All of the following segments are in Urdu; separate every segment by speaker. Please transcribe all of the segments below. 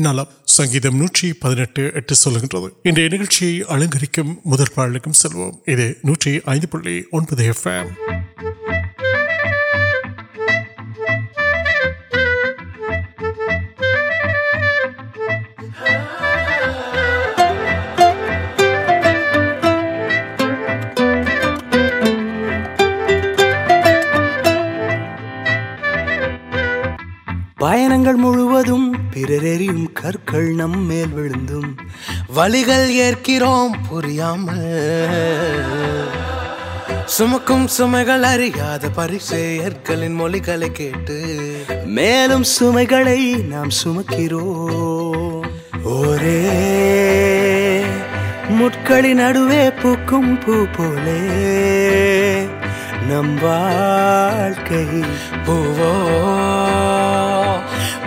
Speaker 1: نل سنگیت نوٹی پہنٹ نکلچی الگ مدل پاڑک سلو نوٹی ایف
Speaker 2: پھر پری نمکرمکم اریا ملک نام سمکر موکل نمک پو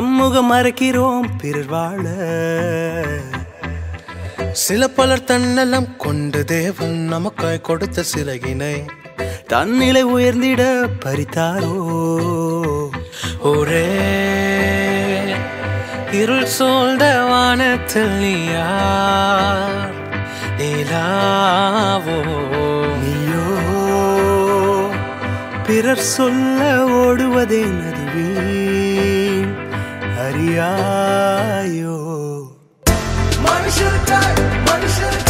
Speaker 2: نیتمر تن پریتارو سو پوڑی اریاو م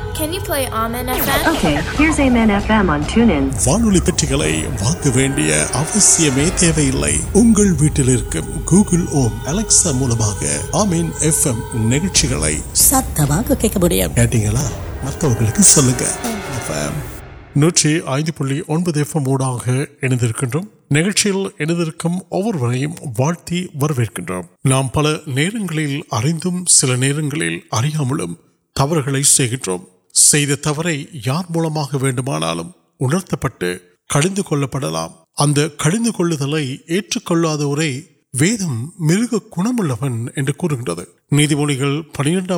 Speaker 1: نوکر نام پل نو تب توڑ یار موقع ویمان پہلے کلاتے مرک گھنٹے پنڈا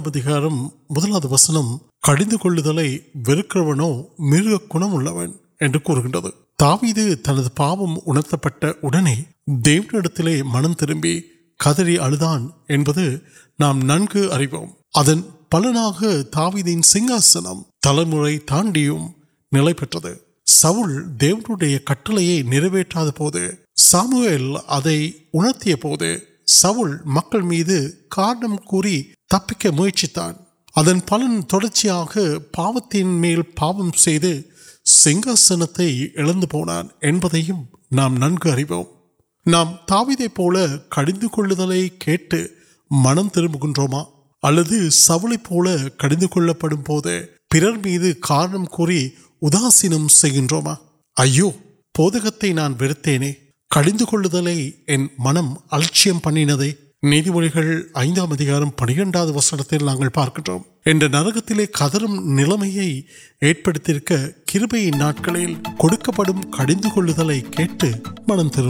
Speaker 1: مدل کڑھے کلک ماویز تنہم امرت پہ منتر کدری اڑ دے نام ننگ اروم پلنگ تاویدین سنگاسن تلمر تاڈیم نل پہ سول دیوی کٹل نرویٹا پوے سامویل ادرتی پوے سول مکل میڈ کارن تپک مچان پلن پاوت میل پاپم سنگاسنتے نام ننگ نام تاویدے پولی کڑ منم تربا پنڈ وسنگ پارک تک نئی پی ناڑک منتر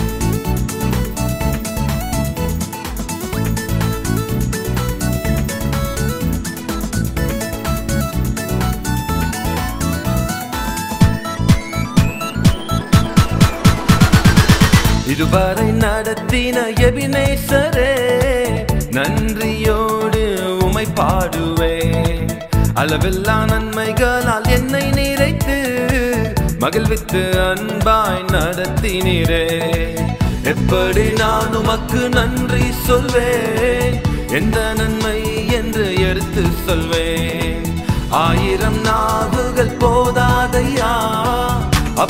Speaker 3: ننپو نال منہ سلو آئی اب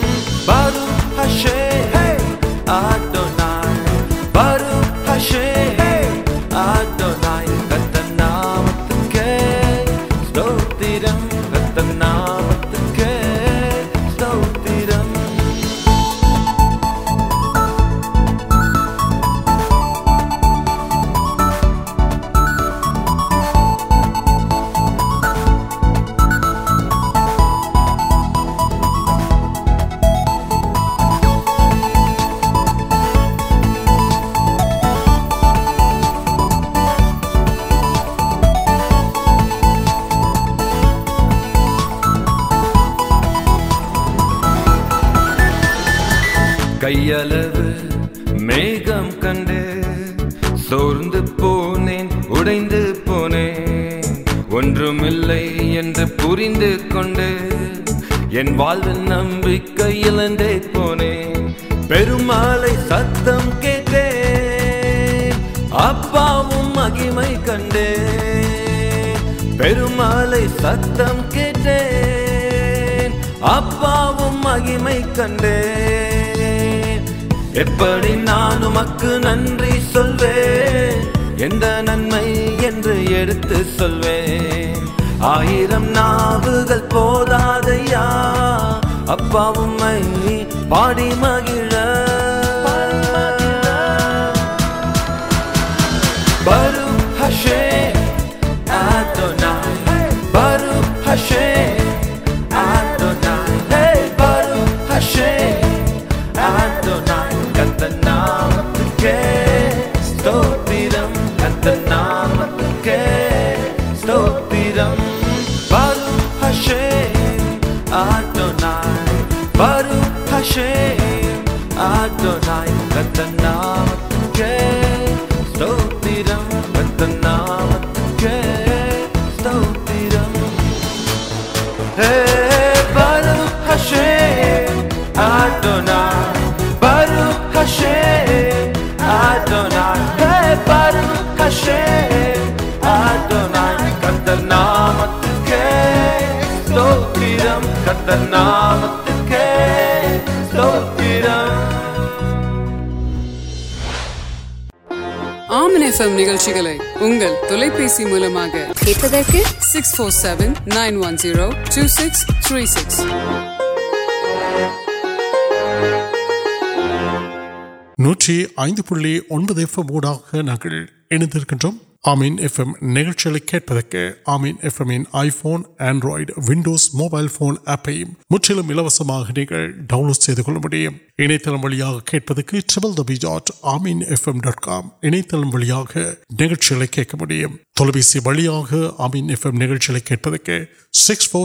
Speaker 3: میرے سور پونے اڑنے وہ نمک پھر ستم کب مہم کن ستم کٹ اب مہم کٹ نو نئی ابھی مہر
Speaker 4: نئےپ سکس نائن سکس
Speaker 1: نوٹ نئے پڑی نئے six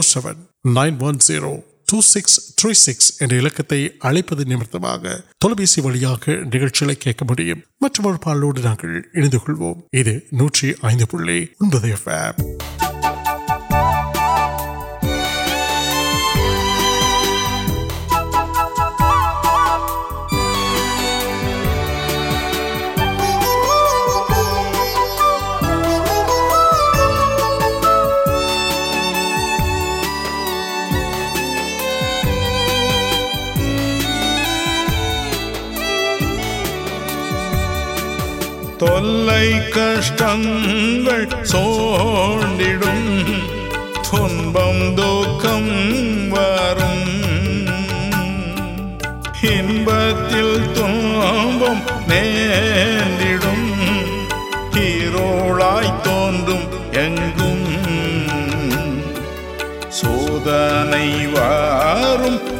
Speaker 1: nine two six three six نمت نکل مجھے پاڑو
Speaker 5: کشم تربت سونے وارک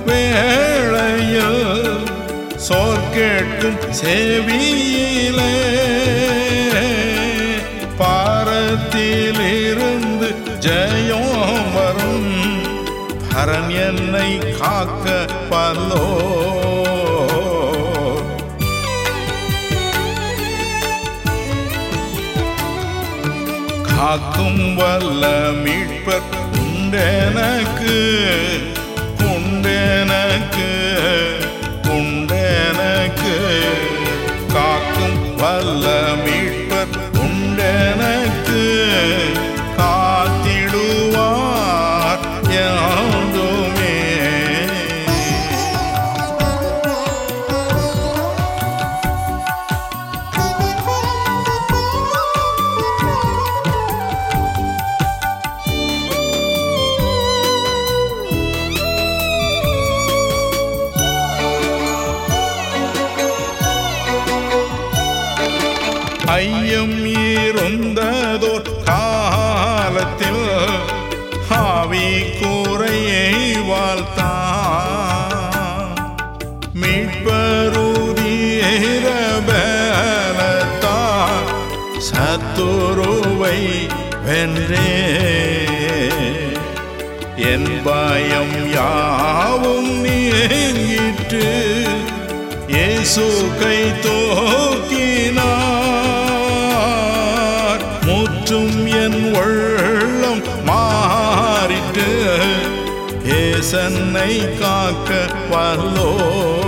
Speaker 5: ر پیپ کے کام ول بائم یا مارٹ یہ سن کا پلو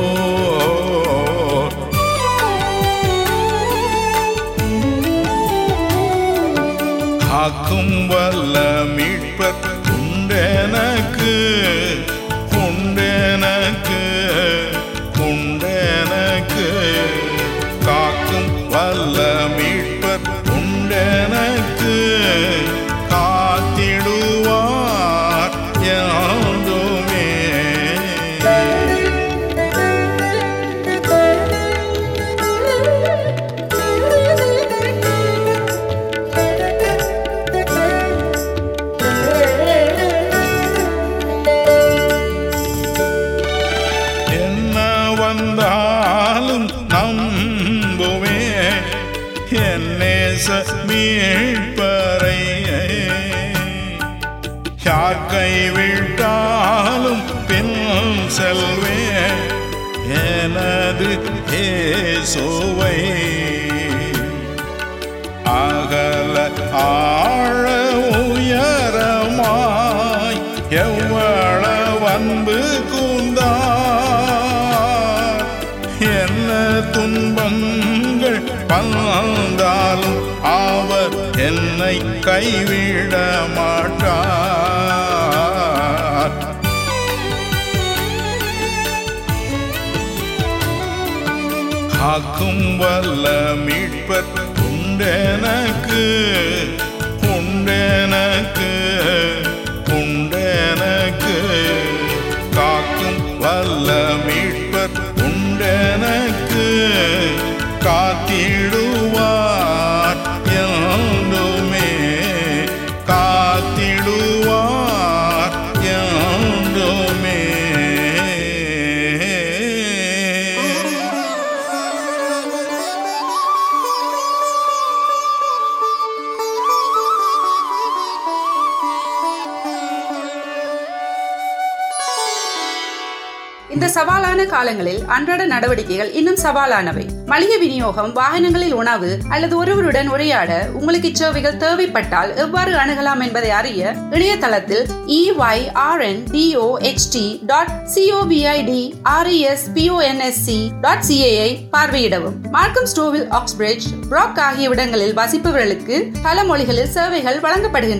Speaker 5: پو کئی کل میٹ
Speaker 6: ان سوال اراڑے سوالان واپس پاروی مارکم آکس وسیپ سروے مٹھائی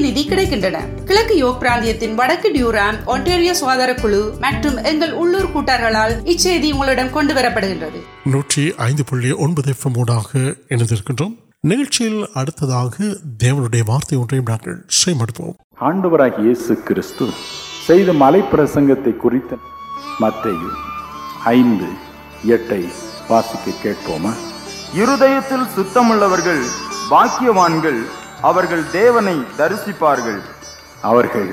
Speaker 6: ندی کچھ کوان و மூலம் ஒன்டேரியோ சுகாதார குழு மற்றும் எங்கள் உள்ளூர் கூட்டார்களால் இச்செய்தி உங்களிடம் கொண்டு வரப்படுகின்றது
Speaker 1: நூற்றி ஐந்து புள்ளி ஒன்பது எஃப்எம் ஊடாக இணைந்திருக்கின்றோம் நிகழ்ச்சியில் அடுத்ததாக தேவனுடைய வார்த்தை ஒன்றையும் நாங்கள் செய்மடுப்போம்
Speaker 7: ஆண்டவராக இயேசு கிறிஸ்து செய்த மலை பிரசங்கத்தை குறித்த மத்தையும் ஐந்து எட்டை வாசிக்க கேட்போமா
Speaker 8: இருதயத்தில் சுத்தமுள்ளவர்கள் பாக்கியவான்கள் அவர்கள் தேவனை தரிசிப்பார்கள்
Speaker 7: அவர்கள்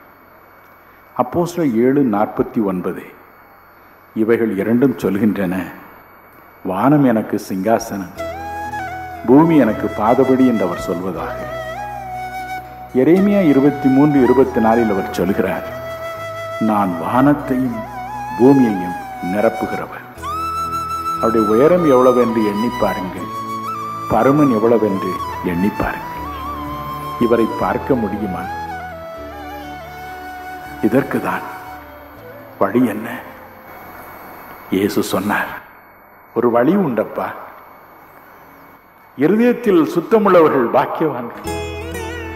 Speaker 7: وان ساسن بومی پاپڑی انیامیاں موند نال چل گیا نان وانت نرپر پارے پرمن پار پارک مجیے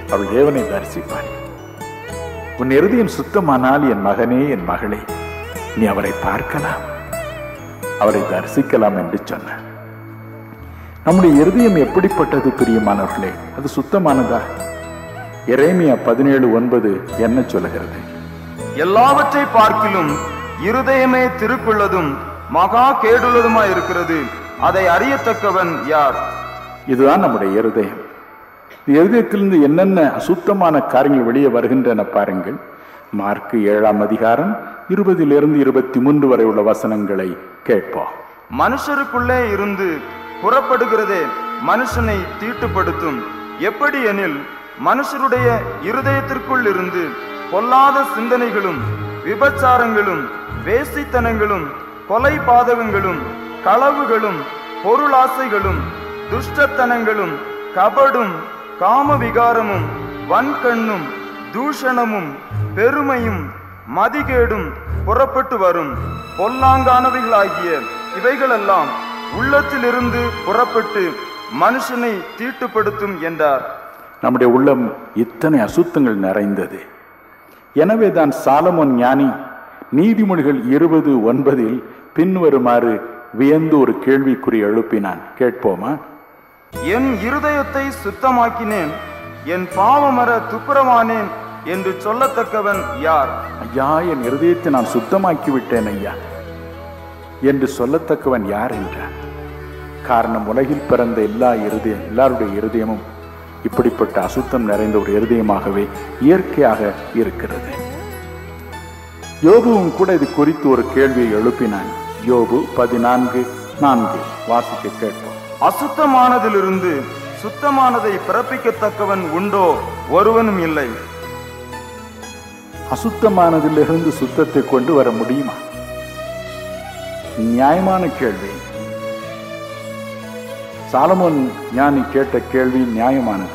Speaker 7: اور دیونے درسوان اندیم ست مغرب پارک درس کر پہنچے ان وسن
Speaker 8: منش منشن تیٹ پڑھ منشیا ہر ون کنشن مدراانگی منشن تیٹ پڑھارے
Speaker 7: سالمن پہ
Speaker 8: یار
Speaker 7: تک یار کارن پہ ابھی پسند ہردیم یوگیاں اصت پکن سر مان سالم یانٹ کھیل نا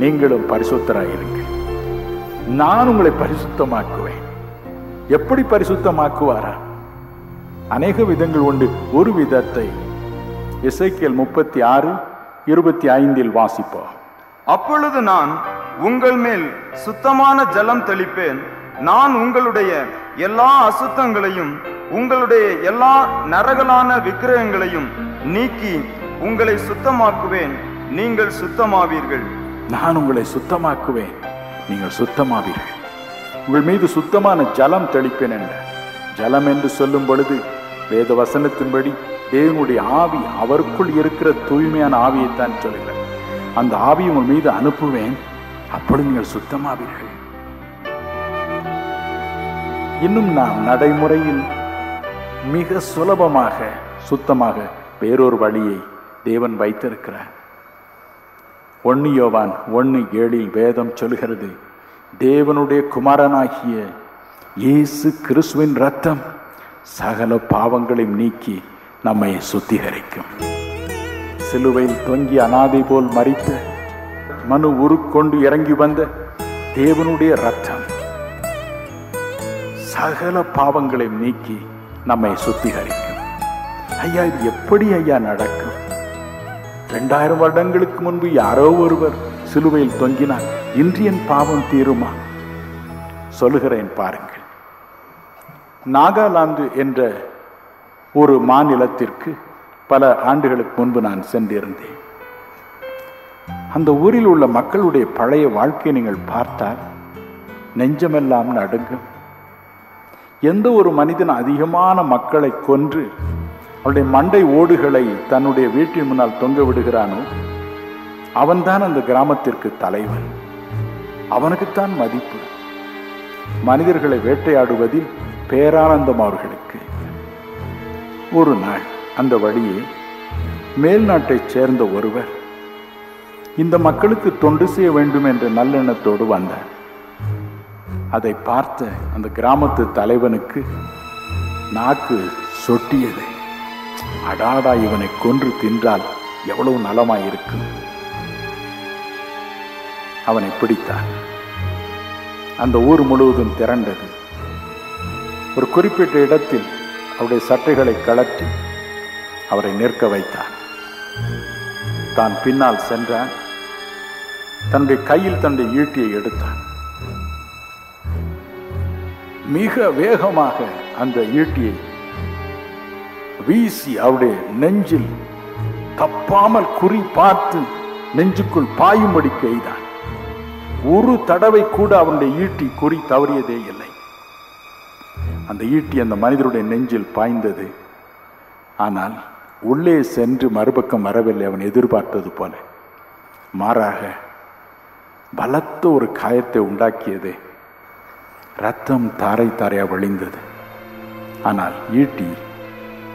Speaker 7: پریش پاس
Speaker 8: مل جل گا
Speaker 7: نانگ سوت انتہ جل پلم پورے وید وسن تنہی دی آرمیا آوی تھی اب آپ انگل وق وہاںنگ کتل پاگی نمتری سلوی انااد مریت من کونگ رکل پاگ نری ورا تک پل آنگ نان سکے پڑے واقع نام منتھ مجھے مڈے ویٹ مانوان گرام تک تلوان منجر وٹیاند ویلنا چورک نل تر وارت اتوی نل پیت مٹ کلتی نال تن کئی تن ویگ ویسی نی پوری تورزی پائے مر پک مر پارت مار بلتر تارے تار وی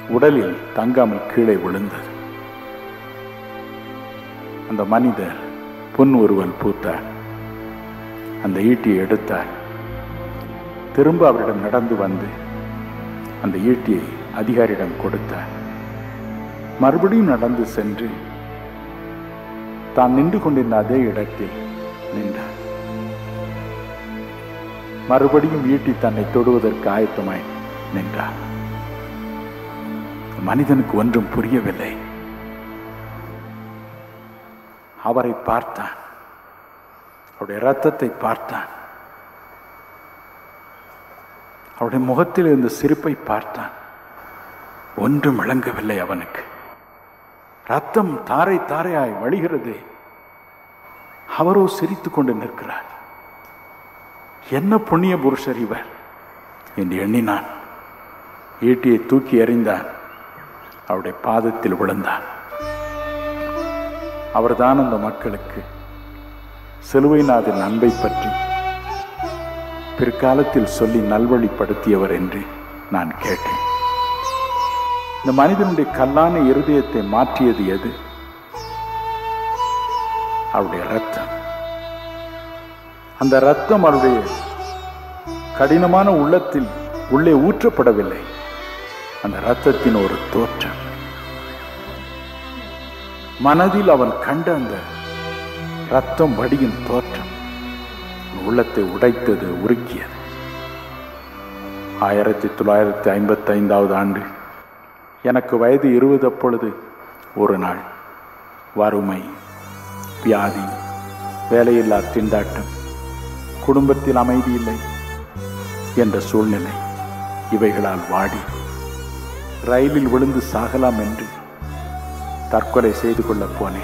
Speaker 7: تنگ ول منظر پوتیا تربیت مربڑ سے نیچے نربڑ تنوت ن منت پار سارت و تارے تار مل گران پا تک وردان سلوئی نادر نن پہ پالی نلو پڑی نان کنوک کلان ہر کڑن پڑے اور توٹ مڑتے اڑتیاں ویسے اور امدل ساڑی ول سا تکے پونے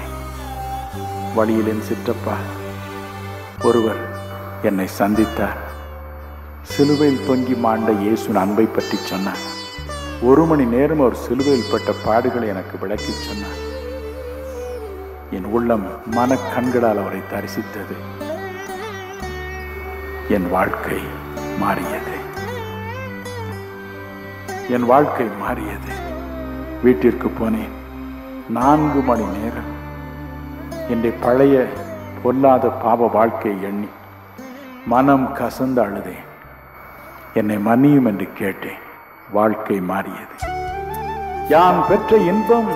Speaker 7: والی سارے سندر سلو مانڈ یہ سنبھال اور من نرم سلویل پہ پاڑی چلم من کنگل درس مار ان کے ویٹ پونی نو پڑے پلات پاپوا یو کس منیٹ واقع یار پہنگم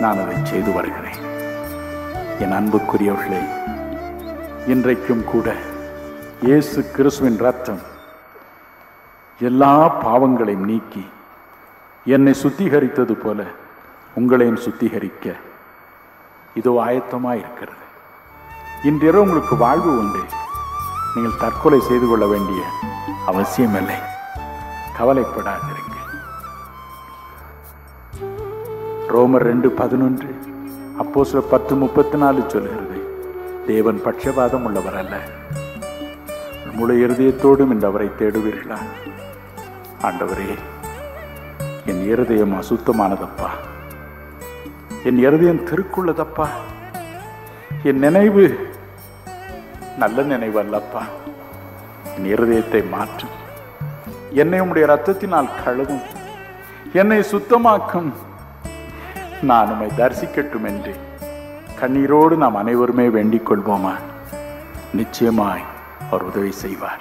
Speaker 7: نان چینک انڈ یہ کسوین رتم یو پاگ ستل اگو آیت انڈے نہیں تکویم کبل پڑ گومر ری پہ ابس پتہ مپت نال چل گ دیون پچواد مل ہردر تیو آڈو اندیم اصت آنا ہردیم ترک نل نلپتے مڑ سم درسکے கண்ணீரோடு நாம் அனைவருமே வேண்டிக் கொள்வோமா நிச்சயமாய் அவர் உதவி செய்வார்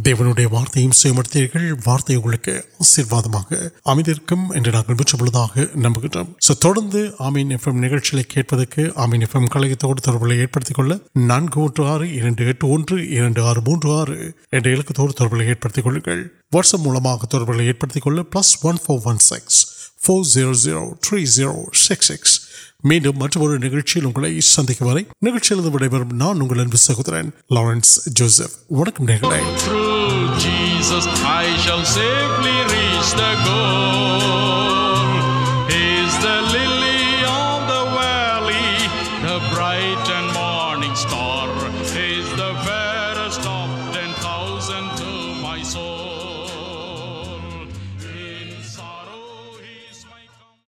Speaker 1: தேவனுடைய வார்த்தையும் சுயமர்த்தியர்கள் வார்த்தை உங்களுக்கு ஆசீர்வாதமாக அமைதிருக்கும் என்று நாங்கள் பெற்றுள்ளதாக நம்புகின்றோம் ஸோ தொடர்ந்து ஆமீன் எஃப்எம் நிகழ்ச்சிகளை கேட்பதற்கு ஆமீன் எஃப்எம் கழகத்தோடு தொடர்புகளை ஏற்படுத்திக் கொள்ள நான்கு ஒன்று ஆறு இரண்டு எட்டு ஒன்று இரண்டு ஆறு மூன்று ஆறு என்ற இலக்கத்தோடு தொடர்புகளை ஏற்படுத்திக் கொள்ளுங்கள் வாட்ஸ்அப் மூலமாக தொடர்புகளை ஏற்படுத்திக் கொள்ள plus one four one six four zero zero three zero six six میم مطلب نیلے سندے نمبر نان سر لارسف